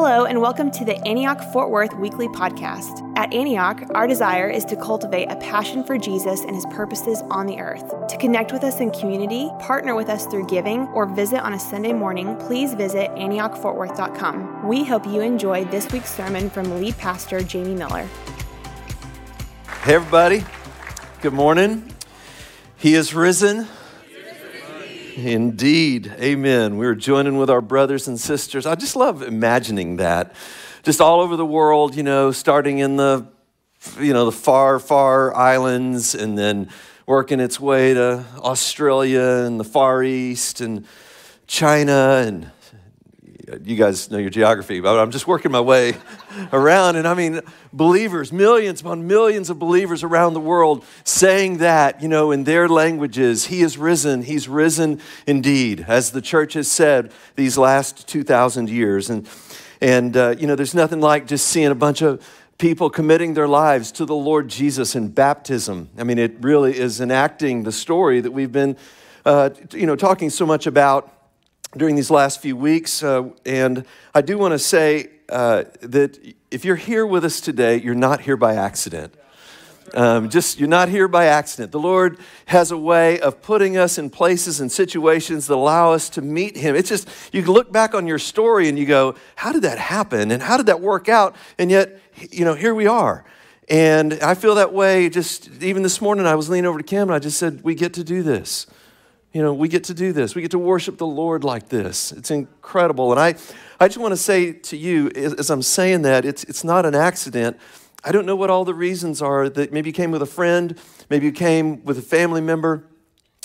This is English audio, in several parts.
Hello, and welcome to the Antioch Fort Worth Weekly Podcast. At Antioch, our desire is to cultivate a passion for Jesus and his purposes on the earth. To connect with us in community, partner with us through giving, or visit on a Sunday morning, please visit AntiochFortWorth.com. We hope you enjoy this week's sermon from lead pastor Jamie Miller. Hey, everybody. Good morning. He is risen. Indeed. Amen. We're joining with our brothers and sisters. I just love imagining that. Just all over the world, you know, starting in the you know, the far, far islands and then working its way to Australia and the Far East and China and you guys know your geography, but I'm just working my way around. And I mean, believers, millions upon millions of believers around the world saying that, you know, in their languages, He is risen, He's risen indeed, as the church has said these last 2,000 years. And, and uh, you know, there's nothing like just seeing a bunch of people committing their lives to the Lord Jesus in baptism. I mean, it really is enacting the story that we've been, uh, you know, talking so much about during these last few weeks. Uh, and I do want to say uh, that if you're here with us today, you're not here by accident. Um, just you're not here by accident. The Lord has a way of putting us in places and situations that allow us to meet Him. It's just you look back on your story and you go, "How did that happen? And how did that work out?" And yet, you know, here we are. And I feel that way. Just even this morning, I was leaning over to Kim and I just said, "We get to do this." You know, we get to do this. We get to worship the Lord like this. It's incredible. And I, I just want to say to you, as I'm saying that, it's, it's not an accident. I don't know what all the reasons are that maybe you came with a friend, maybe you came with a family member,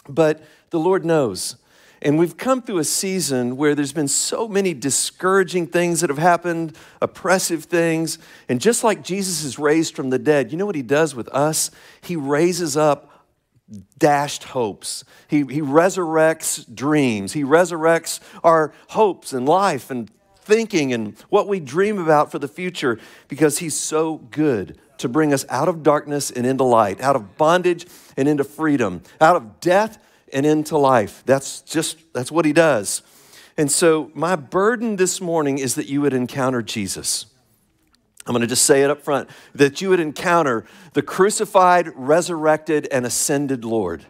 but the Lord knows. And we've come through a season where there's been so many discouraging things that have happened, oppressive things. And just like Jesus is raised from the dead, you know what he does with us? He raises up dashed hopes. He, he resurrects dreams. He resurrects our hopes and life and thinking and what we dream about for the future because He's so good to bring us out of darkness and into light, out of bondage and into freedom, out of death and into life. That's just, that's what He does. And so, my burden this morning is that you would encounter Jesus. I'm going to just say it up front that you would encounter the crucified, resurrected, and ascended Lord,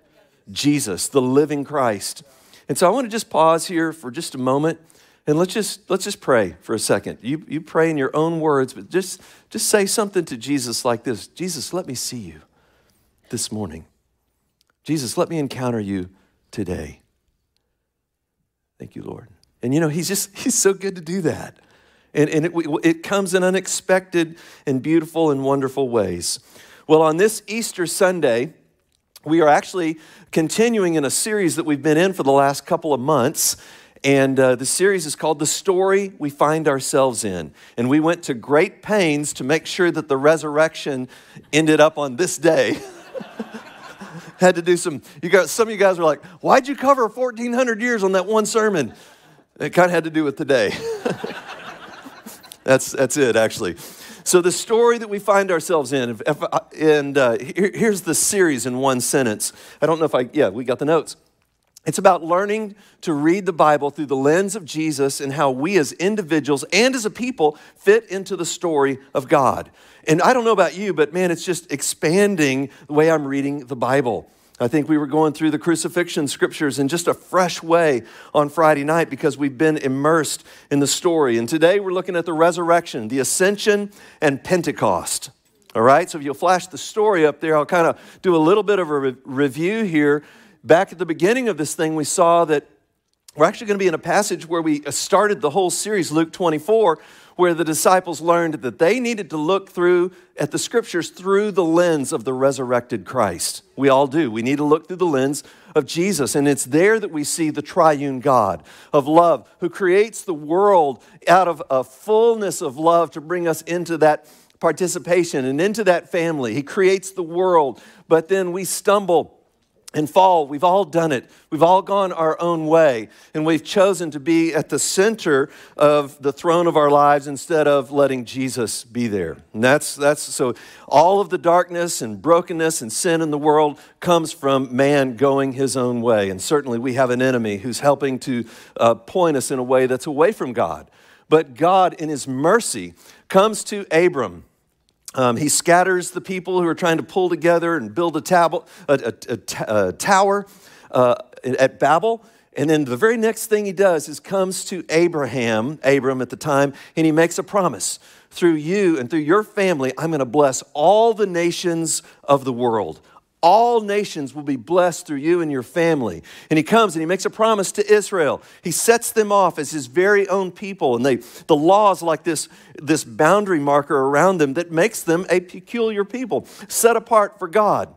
Jesus, the living Christ. And so I want to just pause here for just a moment and let's just let's just pray for a second. You, you pray in your own words, but just, just say something to Jesus like this Jesus, let me see you this morning. Jesus, let me encounter you today. Thank you, Lord. And you know, he's just, he's so good to do that. And, and it, it comes in unexpected and beautiful and wonderful ways. Well, on this Easter Sunday, we are actually continuing in a series that we've been in for the last couple of months. And uh, the series is called The Story We Find Ourselves In. And we went to great pains to make sure that the resurrection ended up on this day. Had to do some, you got, some of you guys were like, why'd you cover 1,400 years on that one sermon? It kind of had to do with today. That's, that's it, actually. So, the story that we find ourselves in, and uh, here, here's the series in one sentence. I don't know if I, yeah, we got the notes. It's about learning to read the Bible through the lens of Jesus and how we as individuals and as a people fit into the story of God. And I don't know about you, but man, it's just expanding the way I'm reading the Bible. I think we were going through the crucifixion scriptures in just a fresh way on Friday night because we've been immersed in the story. And today we're looking at the resurrection, the ascension, and Pentecost. All right, so if you'll flash the story up there, I'll kind of do a little bit of a re- review here. Back at the beginning of this thing, we saw that we're actually going to be in a passage where we uh, started the whole series, Luke 24, where the disciples learned that they needed to look through at the scriptures through the lens of the resurrected Christ. We all do. We need to look through the lens of Jesus. And it's there that we see the triune God of love who creates the world out of a fullness of love to bring us into that participation and into that family. He creates the world, but then we stumble and fall. We've all done it. We've all gone our own way. And we've chosen to be at the center of the throne of our lives instead of letting Jesus be there. And that's, that's so all of the darkness and brokenness and sin in the world comes from man going his own way. And certainly we have an enemy who's helping to uh, point us in a way that's away from God. But God, in his mercy, comes to Abram. Um, he scatters the people who are trying to pull together and build a, tab- a, tower uh, at Babel. And then the very next thing he does is comes to Abraham, Abram at the time, and he makes a promise. Through you and through your family, I'm going to bless all the nations of the world. All nations will be blessed through you and your family. And he comes and he makes a promise to Israel. He sets them off as his very own people. And they, the laws like this, this boundary marker around them that makes them a peculiar people, set apart for God.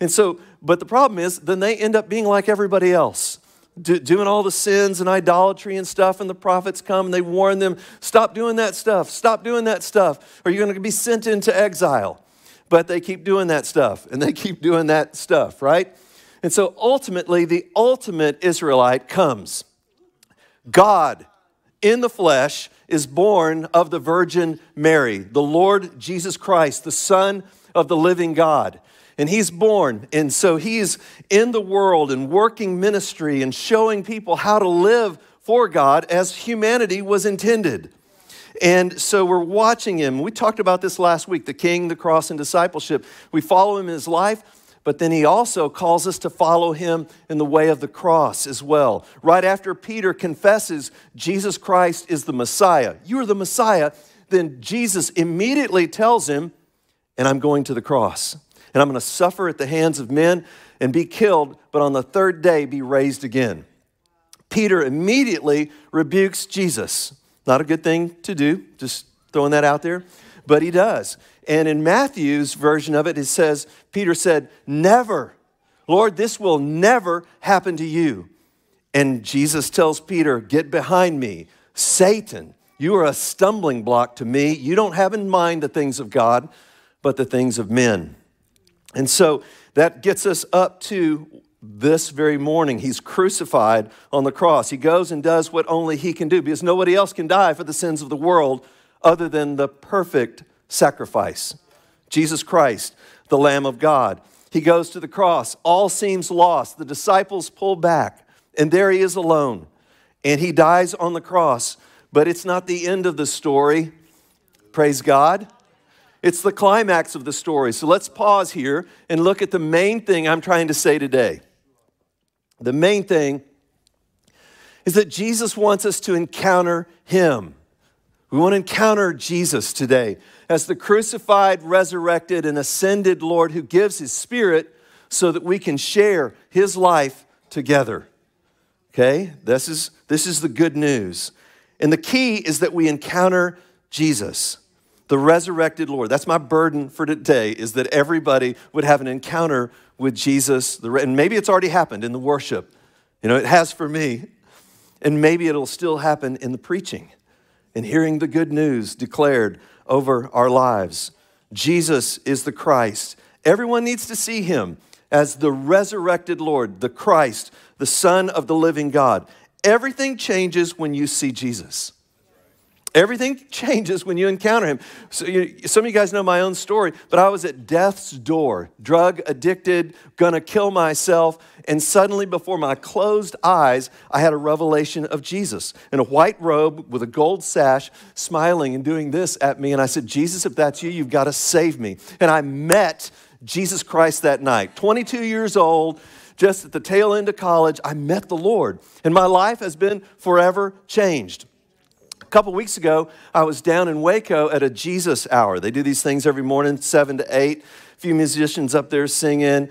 And so, but the problem is, then they end up being like everybody else do, doing all the sins and idolatry and stuff, and the prophets come and they warn them, stop doing that stuff, stop doing that stuff, or you're going to be sent into exile. But they keep doing that stuff, and they keep doing that stuff, right? And so ultimately, the ultimate Israelite comes. God in the flesh is born of the Virgin Mary, the Lord Jesus Christ, the Son of the living God and he's born. And so he's in the world and working ministry and showing people how to live for God as humanity was intended. And so we're watching him. We talked about this last week the king, the cross, and discipleship. We follow him in his life, but then he also calls us to follow him in the way of the cross as well. Right after Peter confesses Jesus Christ is the Messiah, you are the Messiah, then Jesus immediately tells him, and I'm going to the cross and I'm going to suffer at the hands of men and be killed, but on the third day be raised again. Peter immediately rebukes Jesus. Not a good thing to do, just throwing that out there, but he does. And in Matthew's version of it, it says, Peter said, Never, Lord, this will never happen to you. And Jesus tells Peter, Get behind me, Satan. You are a stumbling block to me. You don't have in mind the things of God, but the things of men. And so that gets us up to this very morning. He's crucified on the cross. He goes and does what only he can do because nobody else can die for the sins of the world other than the perfect sacrifice Jesus Christ, the Lamb of God. He goes to the cross. All seems lost. The disciples pull back, and there he is alone. And he dies on the cross. But it's not the end of the story. Praise God. It's the climax of the story. So let's pause here and look at the main thing I'm trying to say today. The main thing is that Jesus wants us to encounter Him. We want to encounter Jesus today as the crucified, resurrected, and ascended Lord who gives His Spirit so that we can share His life together. Okay? This is, this is the good news. And the key is that we encounter Jesus the resurrected Lord. That's my burden for today is that everybody would have an encounter with Jesus. And maybe it's already happened in the worship. You know, it has for me. And maybe it'll still happen in the preaching and hearing the good news declared over our lives. Jesus is the Christ. Everyone needs to see him as the resurrected Lord, the Christ, the Son of the living God. Everything changes when you see Jesus. Everything changes when you encounter him. So you, some of you guys know my own story, but I was at death's door, drug addicted, gonna kill myself, and suddenly before my closed eyes, I had a revelation of Jesus in a white robe with a gold sash, smiling and doing this at me. And I said, Jesus, if that's you, you've got to save me. And I met Jesus Christ that night, 22 years old, just at the tail end of college. I met the Lord, and my life has been forever changed. A couple weeks ago, I was down in Waco at a Jesus hour. They do these things every morning, 7 to 8. A few musicians up there singing.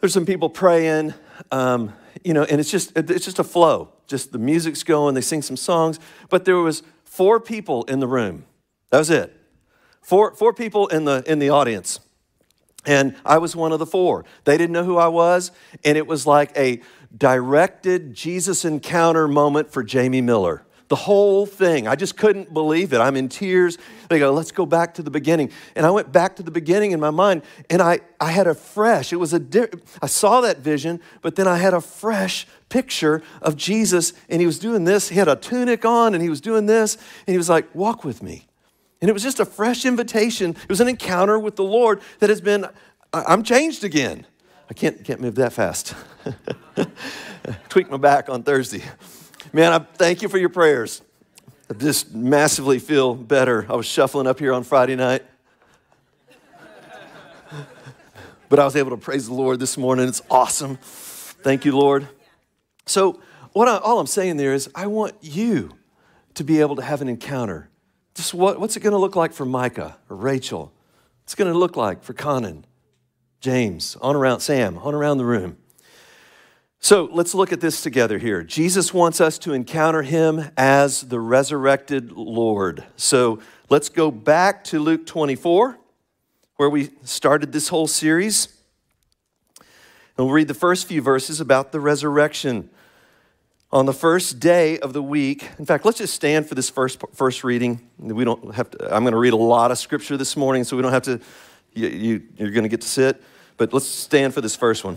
There's some people praying. Um, you know, and it's just it's just a flow. Just the music's going, they sing some songs, but there was four people in the room. That was it. Four, four people in the in the audience. And I was one of the four. They didn't know who I was, and it was like a directed Jesus encounter moment for Jamie Miller. The whole thing. I just couldn't believe it. I'm in tears. They go, let's go back to the beginning. And I went back to the beginning in my mind, and I, I had a fresh, it was a, di- I saw that vision, but then I had a fresh picture of Jesus, and he was doing this. He had a tunic on, and he was doing this, and he was like, walk with me. And it was just a fresh invitation. It was an encounter with the Lord that has been, I'm changed again. I can't, can't move that fast. Tweak my back on Thursday. Man, I thank you for your prayers. I just massively feel better. I was shuffling up here on Friday night. but I was able to praise the Lord this morning. It's awesome. Thank you, Lord. So, what I, all I'm saying there is, I want you to be able to have an encounter. Just what, what's it going to look like for Micah or Rachel? What's it going to look like for Conan, James, on around Sam, on around the room? So let's look at this together here. Jesus wants us to encounter him as the resurrected Lord. So let's go back to Luke 24, where we started this whole series. And we'll read the first few verses about the resurrection. On the first day of the week, in fact, let's just stand for this first, first reading. We don't have to, I'm going to read a lot of scripture this morning, so we don't have to, you, you, you're going to get to sit. But let's stand for this first one.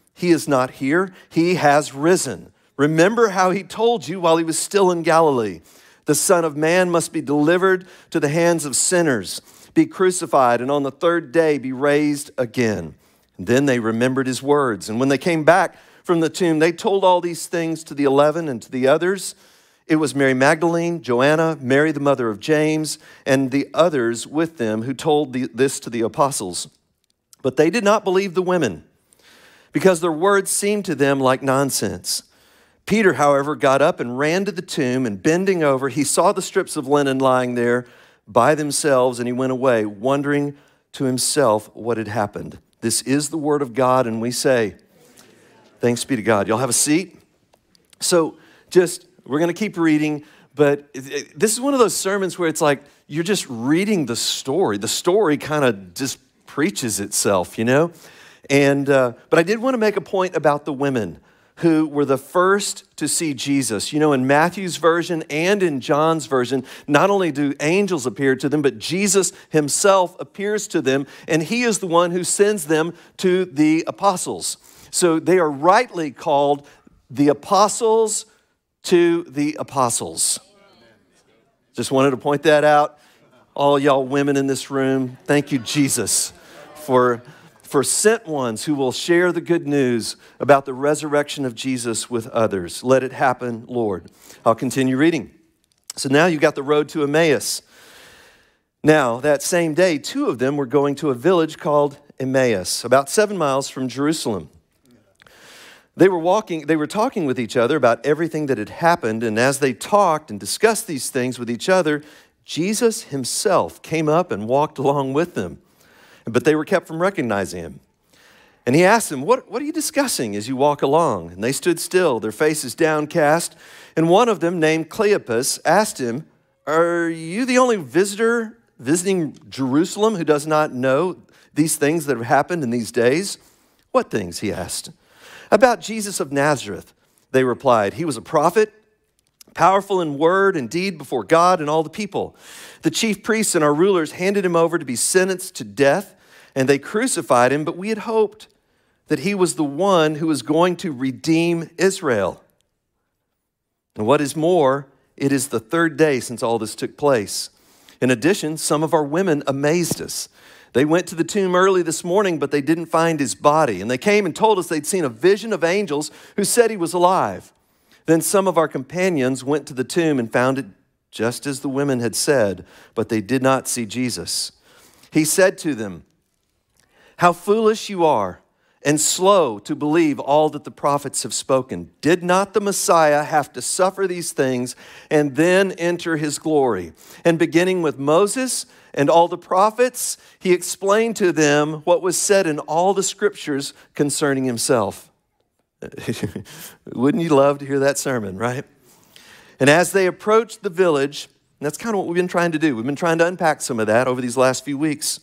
He is not here, he has risen. Remember how he told you while he was still in Galilee the Son of Man must be delivered to the hands of sinners, be crucified, and on the third day be raised again. And then they remembered his words. And when they came back from the tomb, they told all these things to the eleven and to the others. It was Mary Magdalene, Joanna, Mary, the mother of James, and the others with them who told the, this to the apostles. But they did not believe the women because their words seemed to them like nonsense. Peter, however, got up and ran to the tomb, and bending over, he saw the strips of linen lying there by themselves, and he went away, wondering to himself what had happened. This is the word of God, and we say, Thanks be to God. Y'all have a seat? So, just, we're going to keep reading, but this is one of those sermons where it's like you're just reading the story. The story kind of just preaches itself, you know? And, uh, but I did want to make a point about the women who were the first to see Jesus. You know, in Matthew's version and in John's version, not only do angels appear to them, but Jesus himself appears to them, and he is the one who sends them to the apostles. So they are rightly called the apostles to the apostles. Just wanted to point that out. All y'all women in this room, thank you, Jesus, for for sent ones who will share the good news about the resurrection of Jesus with others. Let it happen, Lord. I'll continue reading. So now you've got the road to Emmaus. Now, that same day, two of them were going to a village called Emmaus, about seven miles from Jerusalem. They were walking, they were talking with each other about everything that had happened, and as they talked and discussed these things with each other, Jesus himself came up and walked along with them but they were kept from recognizing him. And he asked them, what, what are you discussing as you walk along? And they stood still, their faces downcast. And one of them, named Cleopas, asked him, Are you the only visitor visiting Jerusalem who does not know these things that have happened in these days? What things? He asked. About Jesus of Nazareth, they replied. He was a prophet powerful in word and deed before God and all the people. The chief priests and our rulers handed him over to be sentenced to death, and they crucified him, but we had hoped that he was the one who was going to redeem Israel. And what is more, it is the third day since all this took place. In addition, some of our women amazed us. They went to the tomb early this morning, but they didn't find his body. And they came and told us they'd seen a vision of angels who said he was alive. Then some of our companions went to the tomb and found it just as the women had said, but they did not see Jesus. He said to them, How foolish you are, and slow to believe all that the prophets have spoken. Did not the Messiah have to suffer these things and then enter his glory? And beginning with Moses and all the prophets, he explained to them what was said in all the scriptures concerning himself. Wouldn't you love to hear that sermon, right? And as they approached the village, that's kind of what we've been trying to do. We've been trying to unpack some of that over these last few weeks.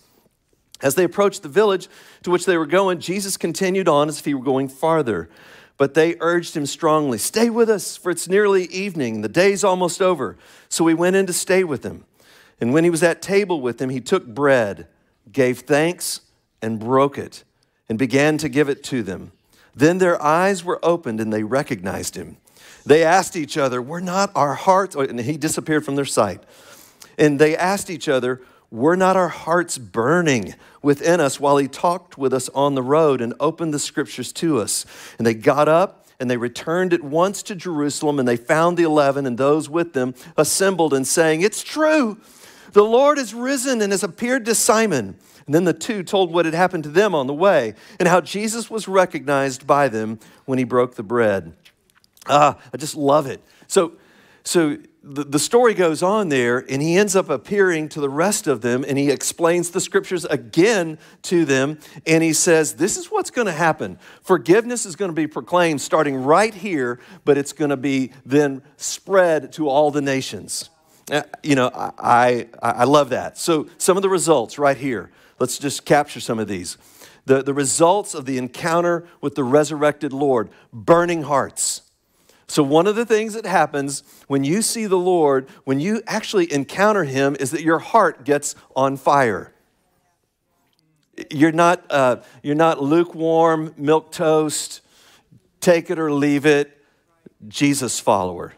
As they approached the village to which they were going, Jesus continued on as if he were going farther. But they urged him strongly, Stay with us, for it's nearly evening. The day's almost over. So he went in to stay with them. And when he was at table with them, he took bread, gave thanks, and broke it, and began to give it to them. Then their eyes were opened, and they recognized him. They asked each other, Were not our hearts, and he disappeared from their sight. And they asked each other, Were not our hearts burning within us while he talked with us on the road and opened the scriptures to us? And they got up and they returned at once to Jerusalem, and they found the eleven and those with them assembled and saying, It's true, the Lord has risen and has appeared to Simon. And then the two told what had happened to them on the way and how Jesus was recognized by them when he broke the bread. Ah, I just love it. So, so the, the story goes on there, and he ends up appearing to the rest of them, and he explains the scriptures again to them, and he says, This is what's going to happen. Forgiveness is going to be proclaimed starting right here, but it's going to be then spread to all the nations. Uh, you know, I, I, I love that. So, some of the results right here. Let's just capture some of these. The, the results of the encounter with the resurrected Lord burning hearts so, one of the things that happens when you see the Lord, when you actually encounter Him, is that your heart gets on fire. You're not, uh, you're not lukewarm, milk toast, take it or leave it, Jesus follower.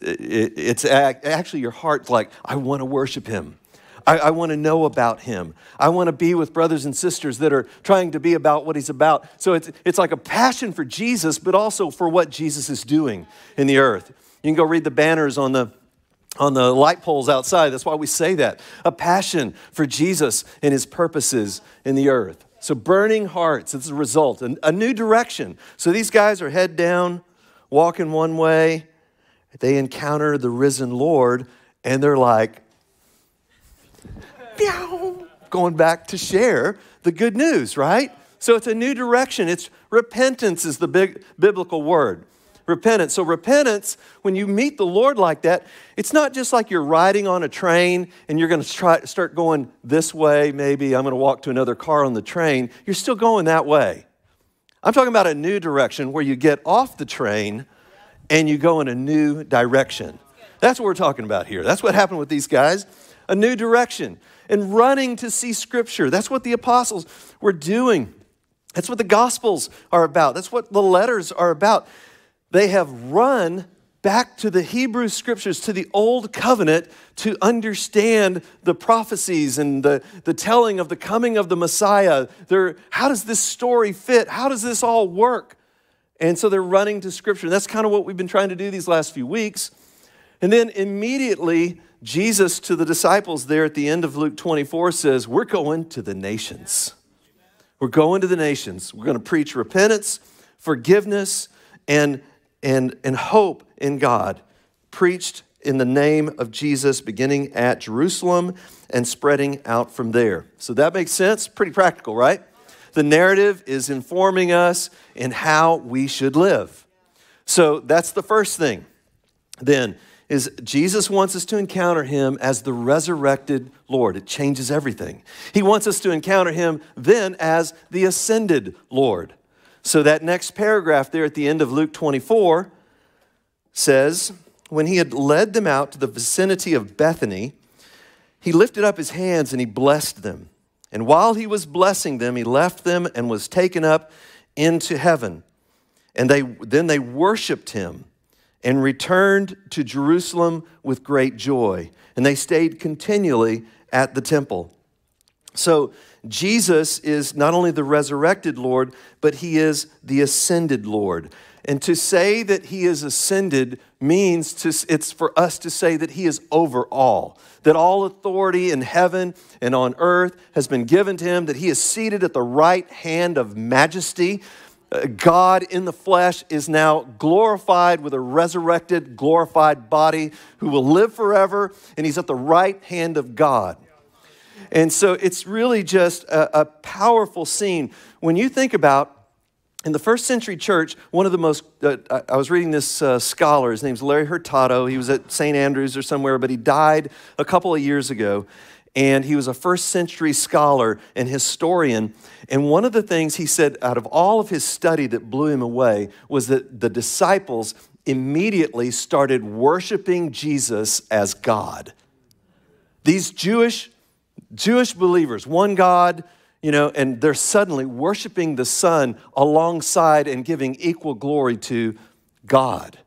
It's actually your heart's like, I want to worship Him. I, I want to know about him. I want to be with brothers and sisters that are trying to be about what he's about. So it's, it's like a passion for Jesus, but also for what Jesus is doing in the earth. You can go read the banners on the on the light poles outside. That's why we say that. A passion for Jesus and his purposes in the earth. So burning hearts, it's a result, a, a new direction. So these guys are head down, walking one way. They encounter the risen Lord, and they're like, going back to share the good news, right? So it's a new direction. It's repentance is the big biblical word. Repentance. So repentance, when you meet the Lord like that, it's not just like you're riding on a train and you're going to try start going this way. Maybe I'm going to walk to another car on the train. You're still going that way. I'm talking about a new direction where you get off the train and you go in a new direction. That's what we're talking about here. That's what happened with these guys. A new direction and running to see Scripture. That's what the apostles were doing. That's what the Gospels are about. That's what the letters are about. They have run back to the Hebrew Scriptures, to the Old Covenant, to understand the prophecies and the, the telling of the coming of the Messiah. They're, how does this story fit? How does this all work? And so they're running to Scripture. That's kind of what we've been trying to do these last few weeks. And then immediately, Jesus to the disciples there at the end of Luke 24 says, We're going to the nations. We're going to the nations. We're going to preach repentance, forgiveness, and, and, and hope in God. Preached in the name of Jesus, beginning at Jerusalem and spreading out from there. So that makes sense? Pretty practical, right? The narrative is informing us in how we should live. So that's the first thing. Then, is Jesus wants us to encounter him as the resurrected Lord. It changes everything. He wants us to encounter him then as the ascended Lord. So that next paragraph there at the end of Luke 24 says, When he had led them out to the vicinity of Bethany, he lifted up his hands and he blessed them. And while he was blessing them, he left them and was taken up into heaven. And they, then they worshiped him and returned to Jerusalem with great joy. And they stayed continually at the temple. So, Jesus is not only the resurrected Lord, but he is the ascended Lord. And to say that he is ascended means to, it's for us to say that he is over all, that all authority in heaven and on earth has been given to him, that he is seated at the right hand of majesty, God in the flesh is now glorified with a resurrected, glorified body who will live forever, and he's at the right hand of God. And so it's really just a, a powerful scene. When you think about in the first century church, one of the most, uh, I was reading this uh, scholar, his name's Larry Hurtado. He was at St. Andrews or somewhere, but he died a couple of years ago. And he was a first century scholar and historian. And one of the things he said out of all of his study that blew him away was that the disciples immediately started worshiping Jesus as God. These Jewish Jewish believers, one God, you know, and they're suddenly worshiping the Son alongside and giving equal glory to God.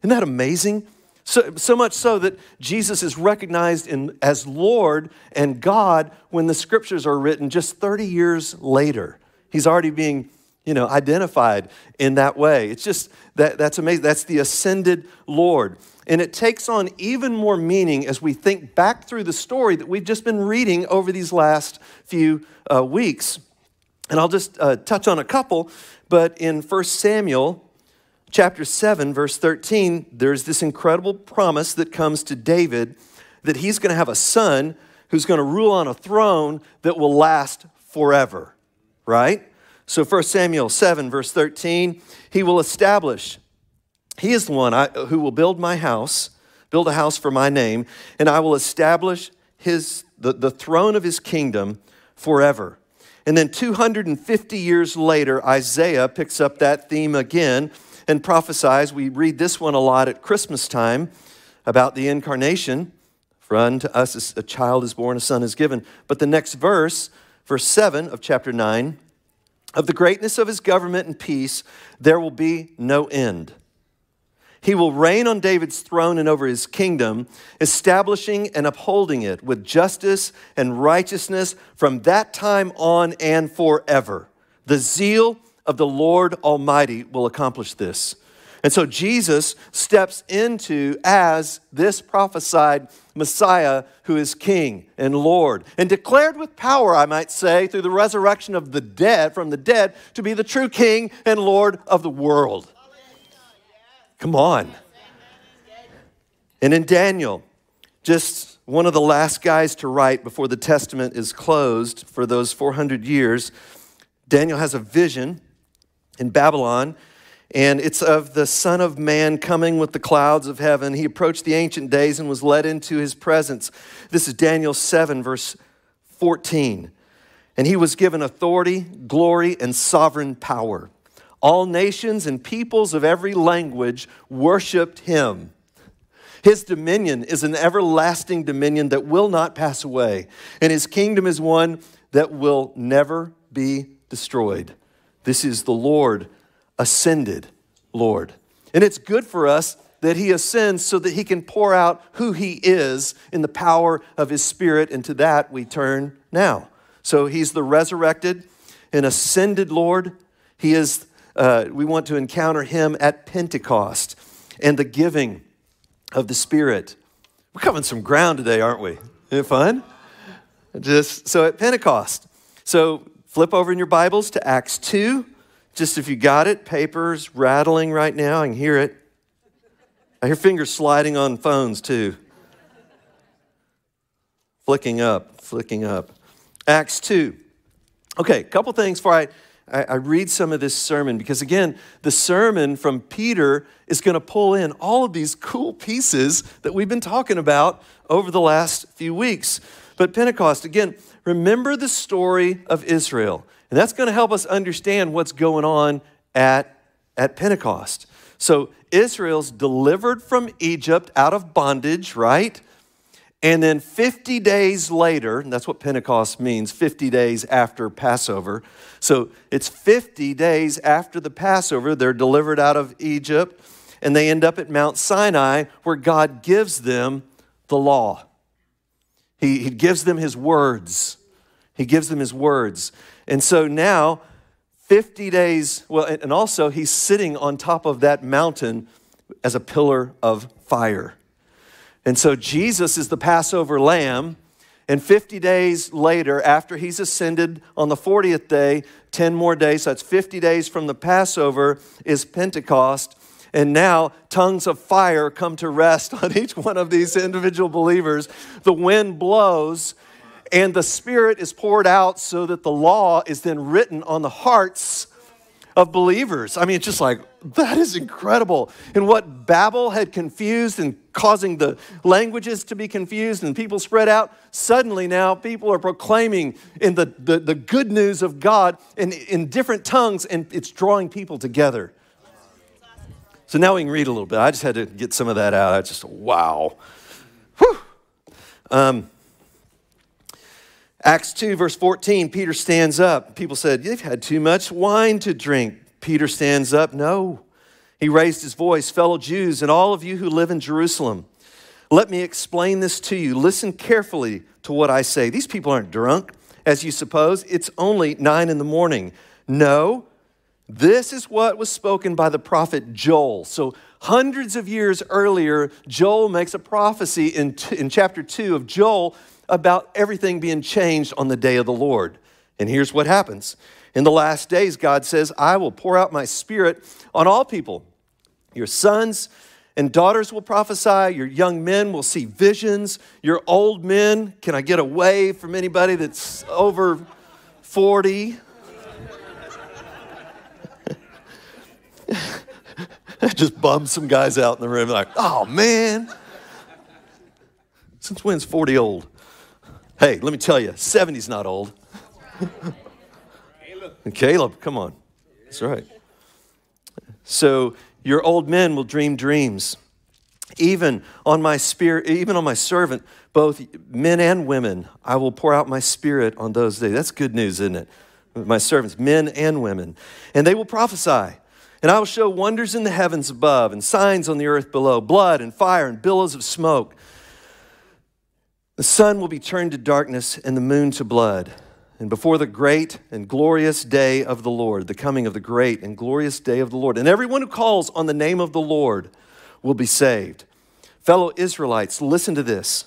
Isn't that amazing? So, so much so that Jesus is recognized in, as Lord and God when the scriptures are written just 30 years later. He's already being, you know, identified in that way. It's just that that's amazing. That's the ascended Lord. And it takes on even more meaning as we think back through the story that we've just been reading over these last few uh, weeks. And I'll just uh, touch on a couple, but in 1 Samuel chapter 7, verse 13, there's this incredible promise that comes to David that he's going to have a son who's going to rule on a throne that will last forever, right? So 1 Samuel 7, verse 13, he will establish, he is the one I, who will build my house, build a house for my name, and I will establish his, the, the throne of his kingdom forever. And then 250 years later, Isaiah picks up that theme again and prophesies. We read this one a lot at Christmas time about the incarnation. For unto us a child is born, a son is given. But the next verse, verse 7 of chapter 9, of the greatness of his government and peace, there will be no end. He will reign on David's throne and over his kingdom, establishing and upholding it with justice and righteousness from that time on and forever. The zeal of the Lord Almighty will accomplish this. And so Jesus steps into as this prophesied Messiah who is King and Lord and declared with power, I might say, through the resurrection of the dead from the dead to be the true King and Lord of the world. Come on. And in Daniel, just one of the last guys to write before the Testament is closed for those 400 years, Daniel has a vision in Babylon. And it's of the Son of Man coming with the clouds of heaven. He approached the ancient days and was led into his presence. This is Daniel 7, verse 14. And he was given authority, glory, and sovereign power. All nations and peoples of every language worshiped him. His dominion is an everlasting dominion that will not pass away, and his kingdom is one that will never be destroyed. This is the Lord, ascended Lord. And it's good for us that he ascends so that he can pour out who he is in the power of his spirit. And to that we turn now. So he's the resurrected and ascended Lord. He is, uh, we want to encounter him at Pentecost and the giving of the Spirit. We're covering some ground today, aren't we? Isn't it fun? Just so at Pentecost. So Flip over in your Bibles to Acts 2. Just if you got it, papers rattling right now. I can hear it. I hear fingers sliding on phones too. Flicking up, flicking up. Acts 2. Okay, a couple things before I, I, I read some of this sermon, because again, the sermon from Peter is going to pull in all of these cool pieces that we've been talking about over the last few weeks. But Pentecost, again, remember the story of Israel. And that's going to help us understand what's going on at, at Pentecost. So Israel's delivered from Egypt out of bondage, right? And then 50 days later, and that's what Pentecost means 50 days after Passover. So it's 50 days after the Passover, they're delivered out of Egypt, and they end up at Mount Sinai where God gives them the law. He, he gives them his words. He gives them his words. And so now, 50 days, well, and also he's sitting on top of that mountain as a pillar of fire. And so Jesus is the Passover lamb. And 50 days later, after he's ascended on the 40th day, 10 more days, so that's 50 days from the Passover, is Pentecost. And now tongues of fire come to rest on each one of these individual believers. The wind blows and the Spirit is poured out so that the law is then written on the hearts of believers. I mean, it's just like, that is incredible. And what Babel had confused and causing the languages to be confused and people spread out, suddenly now people are proclaiming in the, the, the good news of God in, in different tongues, and it's drawing people together. So now we can read a little bit. I just had to get some of that out. I just, wow. Whew. Um, Acts 2, verse 14, Peter stands up. People said, You've had too much wine to drink. Peter stands up. No. He raised his voice, Fellow Jews, and all of you who live in Jerusalem, let me explain this to you. Listen carefully to what I say. These people aren't drunk, as you suppose. It's only nine in the morning. No, this is what was spoken by the prophet Joel. So, hundreds of years earlier, Joel makes a prophecy in, in chapter 2 of Joel about everything being changed on the day of the Lord. And here's what happens. In the last days, God says, I will pour out my spirit on all people. Your sons and daughters will prophesy. Your young men will see visions. Your old men, can I get away from anybody that's over 40? Just bum some guys out in the room, like, oh man. Since when's 40 old? Hey, let me tell you, 70's not old. Caleb. Caleb, come on. That's right. So your old men will dream dreams. Even on my spirit, even on my servant, both men and women, I will pour out my spirit on those days. That's good news, isn't it? My servants, men and women. And they will prophesy. And I will show wonders in the heavens above and signs on the earth below blood and fire and billows of smoke. The sun will be turned to darkness and the moon to blood. And before the great and glorious day of the Lord, the coming of the great and glorious day of the Lord, and everyone who calls on the name of the Lord will be saved. Fellow Israelites, listen to this.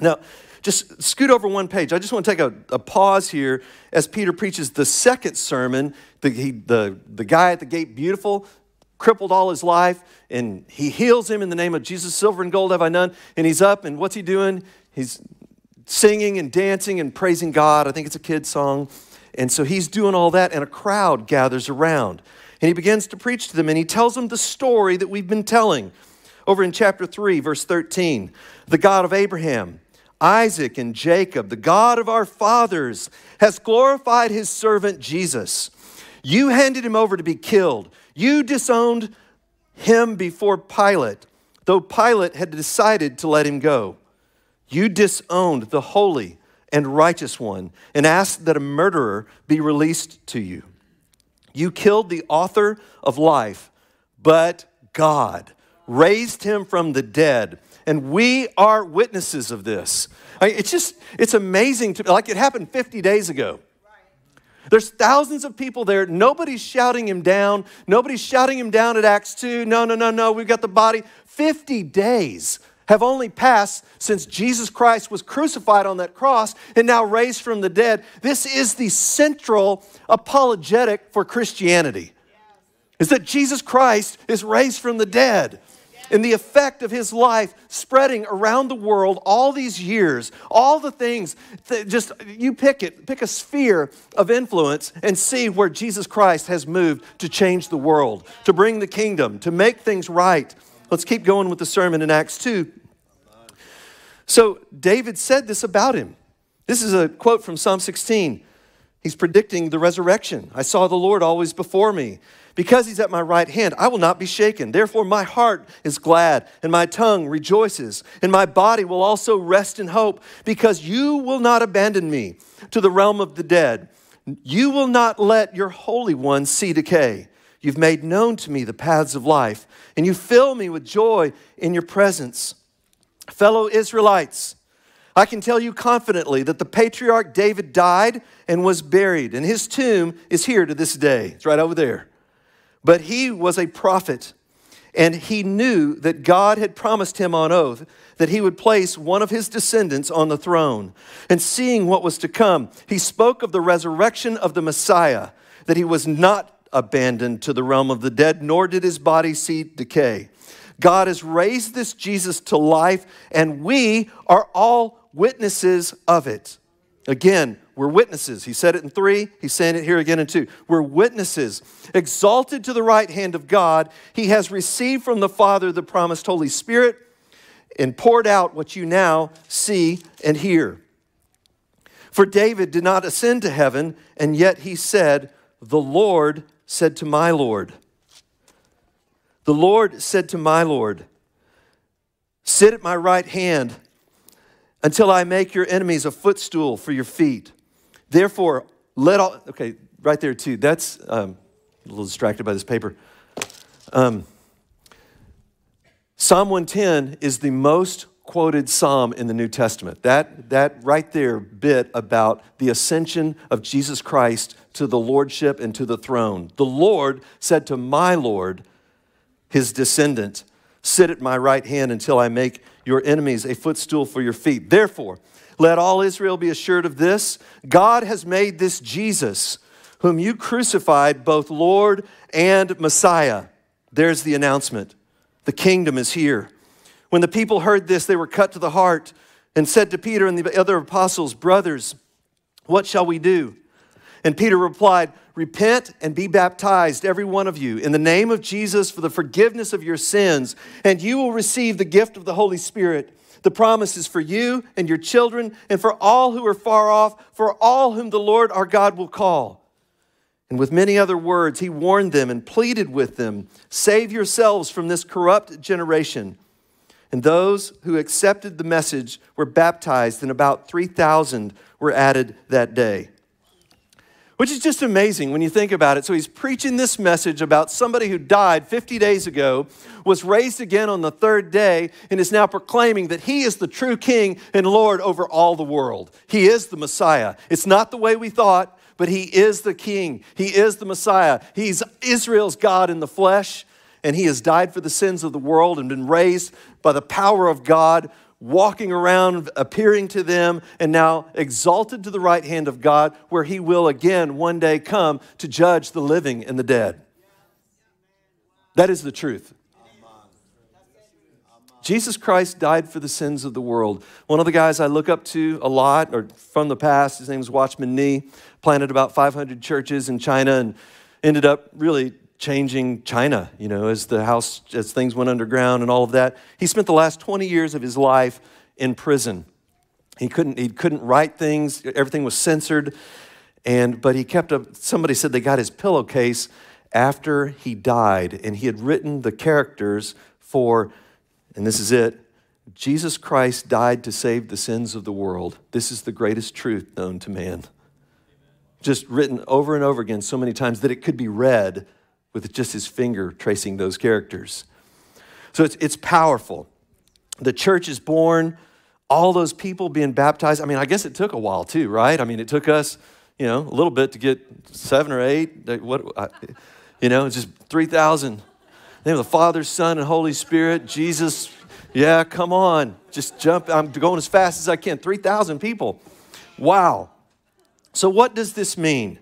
Now, just scoot over one page. I just want to take a, a pause here as Peter preaches the second sermon. The, he, the, the guy at the gate, beautiful, crippled all his life, and he heals him in the name of Jesus. Silver and gold have I none. And he's up, and what's he doing? He's singing and dancing and praising God. I think it's a kid's song. And so he's doing all that, and a crowd gathers around. And he begins to preach to them, and he tells them the story that we've been telling over in chapter 3, verse 13. The God of Abraham, Isaac, and Jacob, the God of our fathers, has glorified his servant Jesus. You handed him over to be killed you disowned him before Pilate, though Pilate had decided to let him go. You disowned the holy and righteous one and asked that a murderer be released to you. You killed the author of life, but God raised him from the dead. And we are witnesses of this. I mean, it's just, it's amazing to like it happened 50 days ago. There's thousands of people there. Nobody's shouting him down. Nobody's shouting him down at Acts 2. No, no, no, no. We've got the body. 50 days have only passed since Jesus Christ was crucified on that cross and now raised from the dead. This is the central apologetic for Christianity. Is that Jesus Christ is raised from the dead and the effect of his life spreading around the world all these years, all the things that just you pick it, pick a sphere of influence and see where Jesus Christ has moved to change the world, to bring the kingdom, to make things right. Let's keep going with the sermon in Acts 2. So, David said this about him. This is a quote from Psalm 16. He's predicting the resurrection. I saw the Lord always before me because he's at my right hand, I will not be shaken. Therefore, my heart is glad, and my tongue rejoices, and my body will also rest in hope, because you will not abandon me to the realm of the dead. You will not let your Holy One see decay. You've made known to me the paths of life, and you fill me with joy in your presence. Fellow Israelites, I can tell you confidently that the patriarch David died and was buried, and his tomb is here to this day. It's right over there. But he was a prophet, and he knew that God had promised him on oath that he would place one of his descendants on the throne. And seeing what was to come, he spoke of the resurrection of the Messiah, that he was not abandoned to the realm of the dead, nor did his body see decay. God has raised this Jesus to life, and we are all witnesses of it. Again, we're witnesses. He said it in three, he's saying it here again in two. We're witnesses. Exalted to the right hand of God, he has received from the Father the promised Holy Spirit and poured out what you now see and hear. For David did not ascend to heaven, and yet he said, The Lord said to my Lord, The Lord said to my Lord, Sit at my right hand until I make your enemies a footstool for your feet. Therefore, let all, okay, right there too. That's um, a little distracted by this paper. Um, Psalm 110 is the most quoted psalm in the New Testament. That, that right there bit about the ascension of Jesus Christ to the lordship and to the throne. The Lord said to my Lord, his descendant, Sit at my right hand until I make your enemies a footstool for your feet. Therefore, let all Israel be assured of this God has made this Jesus, whom you crucified, both Lord and Messiah. There's the announcement. The kingdom is here. When the people heard this, they were cut to the heart and said to Peter and the other apostles, Brothers, what shall we do? And Peter replied, Repent and be baptized, every one of you, in the name of Jesus for the forgiveness of your sins, and you will receive the gift of the Holy Spirit. The promise is for you and your children, and for all who are far off, for all whom the Lord our God will call. And with many other words, he warned them and pleaded with them Save yourselves from this corrupt generation. And those who accepted the message were baptized, and about 3,000 were added that day. Which is just amazing when you think about it. So he's preaching this message about somebody who died 50 days ago, was raised again on the third day, and is now proclaiming that he is the true king and Lord over all the world. He is the Messiah. It's not the way we thought, but he is the king. He is the Messiah. He's Israel's God in the flesh, and he has died for the sins of the world and been raised by the power of God walking around, appearing to them, and now exalted to the right hand of God, where he will again one day come to judge the living and the dead. That is the truth. Jesus Christ died for the sins of the world. One of the guys I look up to a lot, or from the past, his name is Watchman Nee, planted about 500 churches in China and ended up really changing China, you know, as the house, as things went underground and all of that. He spent the last 20 years of his life in prison. He couldn't, he couldn't write things, everything was censored. And, but he kept up, somebody said they got his pillowcase after he died, and he had written the characters for, and this is it Jesus Christ died to save the sins of the world. This is the greatest truth known to man. Just written over and over again so many times that it could be read with just his finger tracing those characters. So it's, it's powerful. The church is born, all those people being baptized. I mean, I guess it took a while too, right? I mean, it took us, you know, a little bit to get seven or eight. What, you know, just 3,000. name of the Father, Son, and Holy Spirit. Jesus, yeah, come on. Just jump. I'm going as fast as I can. 3,000 people. Wow. So, what does this mean?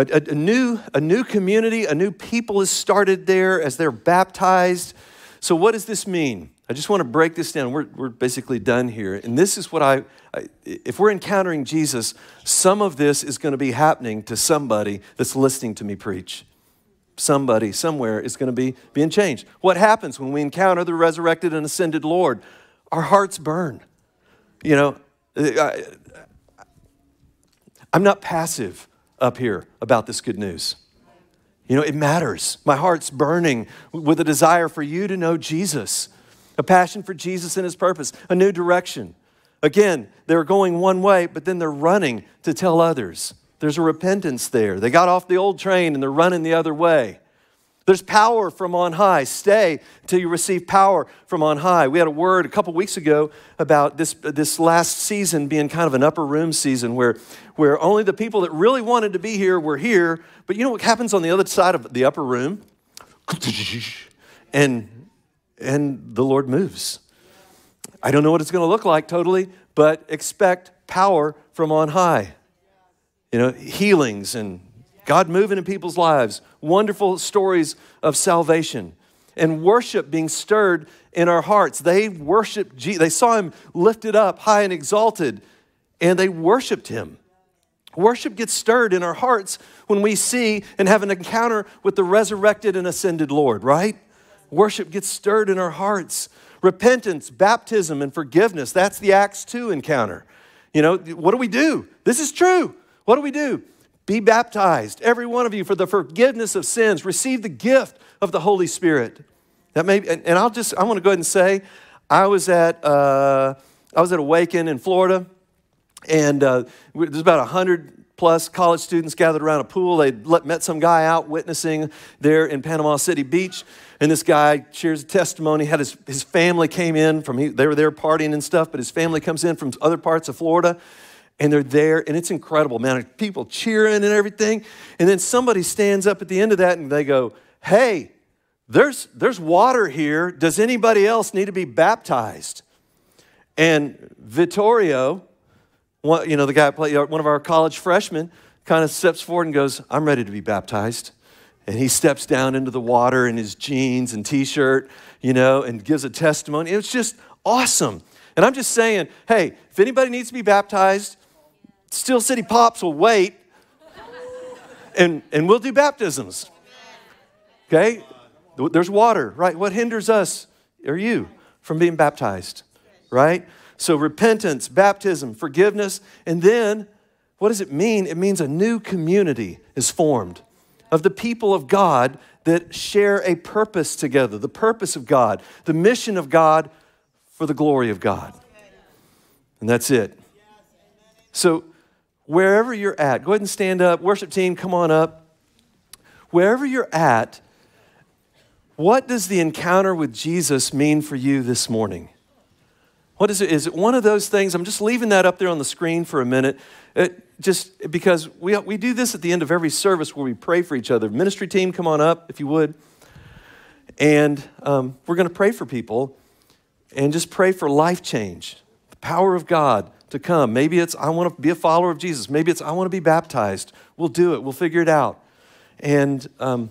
A, a, a, new, a new community, a new people is started there as they're baptized. So, what does this mean? I just want to break this down. We're, we're basically done here. And this is what I, I, if we're encountering Jesus, some of this is going to be happening to somebody that's listening to me preach. Somebody, somewhere is going to be being changed. What happens when we encounter the resurrected and ascended Lord? Our hearts burn. You know, I, I'm not passive up here about this good news. You know, it matters. My heart's burning with a desire for you to know Jesus, a passion for Jesus and his purpose, a new direction. Again, they're going one way, but then they're running to tell others. There's a repentance there. They got off the old train and they're running the other way. There's power from on high. Stay until you receive power from on high. We had a word a couple weeks ago about this, this last season being kind of an upper room season where, where only the people that really wanted to be here were here. But you know what happens on the other side of the upper room? And, and the Lord moves. I don't know what it's going to look like totally, but expect power from on high. You know, healings and God moving in people's lives, wonderful stories of salvation, and worship being stirred in our hearts. They worshiped Jesus. They saw him lifted up high and exalted, and they worshiped him. Worship gets stirred in our hearts when we see and have an encounter with the resurrected and ascended Lord, right? Worship gets stirred in our hearts. Repentance, baptism, and forgiveness that's the Acts 2 encounter. You know, what do we do? This is true. What do we do? Be baptized, every one of you, for the forgiveness of sins. Receive the gift of the Holy Spirit. That may, and, and I'll just, I want to go ahead and say, I was at, uh, I was at Awaken in Florida, and uh, there's about 100 plus college students gathered around a pool. They met some guy out witnessing there in Panama City Beach. And this guy shares a testimony. Had his, his family came in from, he, they were there partying and stuff, but his family comes in from other parts of Florida and they're there, and it's incredible, man. People cheering and everything. And then somebody stands up at the end of that and they go, Hey, there's, there's water here. Does anybody else need to be baptized? And Vittorio, one, you know, the guy, played, uh, one of our college freshmen, kind of steps forward and goes, I'm ready to be baptized. And he steps down into the water in his jeans and t shirt, you know, and gives a testimony. It was just awesome. And I'm just saying, hey, if anybody needs to be baptized, Steel City Pops will wait and, and we'll do baptisms. Okay? There's water, right? What hinders us or you from being baptized, right? So, repentance, baptism, forgiveness, and then what does it mean? It means a new community is formed of the people of God that share a purpose together the purpose of God, the mission of God for the glory of God. And that's it. So, wherever you're at, go ahead and stand up. Worship team, come on up. Wherever you're at, what does the encounter with Jesus mean for you this morning? What is it? Is it one of those things? I'm just leaving that up there on the screen for a minute. It, just because we, we do this at the end of every service where we pray for each other. Ministry team, come on up if you would. And um, we're going to pray for people and just pray for life change, the power of God to come. Maybe it's, I want to be a follower of Jesus. Maybe it's, I want to be baptized. We'll do it, we'll figure it out. And, um,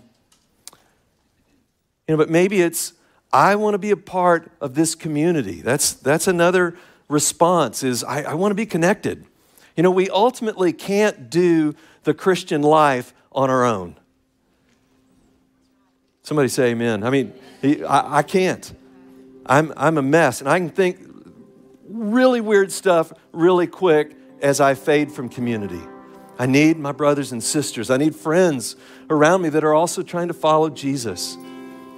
you know, but maybe it's, I want to be a part of this community. That's, that's another response is I, I want to be connected. You know, we ultimately can't do the Christian life on our own. Somebody say amen. I mean, I, I can't. I'm, I'm a mess. And I can think really weird stuff really quick as I fade from community. I need my brothers and sisters. I need friends around me that are also trying to follow Jesus.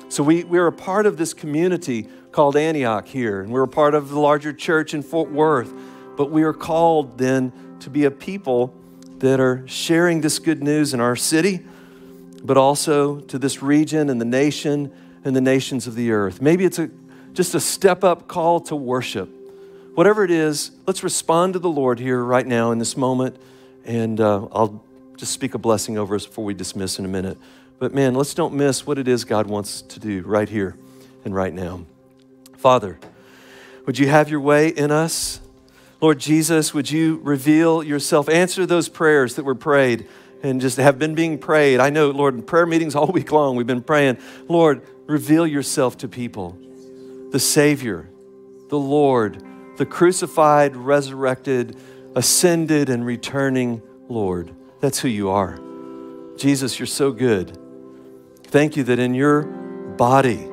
So we, we're a part of this community called Antioch here, and we're a part of the larger church in Fort Worth. But we are called then to be a people that are sharing this good news in our city, but also to this region and the nation and the nations of the earth. Maybe it's a, just a step up call to worship whatever it is, let's respond to the Lord here right now in this moment. And uh, I'll just speak a blessing over us before we dismiss in a minute. But man, let's don't miss what it is God wants to do right here and right now. Father, would you have your way in us? Lord Jesus, would you reveal yourself? Answer those prayers that were prayed and just have been being prayed. I know, Lord, in prayer meetings all week long, we've been praying, Lord, reveal yourself to people. The Savior, the Lord, the crucified, resurrected, ascended, and returning Lord. That's who you are. Jesus, you're so good. Thank you that in your body,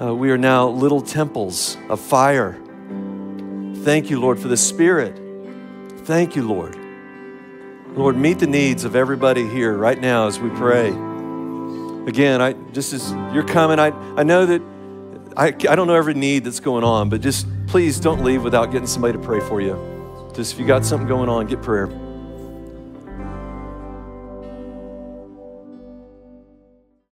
uh, we are now little temples of fire. Thank you, Lord, for the Spirit. Thank you, Lord. Lord, meet the needs of everybody here right now as we pray. Again, I just as you're coming, I, I know that I, I don't know every need that's going on, but just please don't leave without getting somebody to pray for you. Just if you got something going on, get prayer.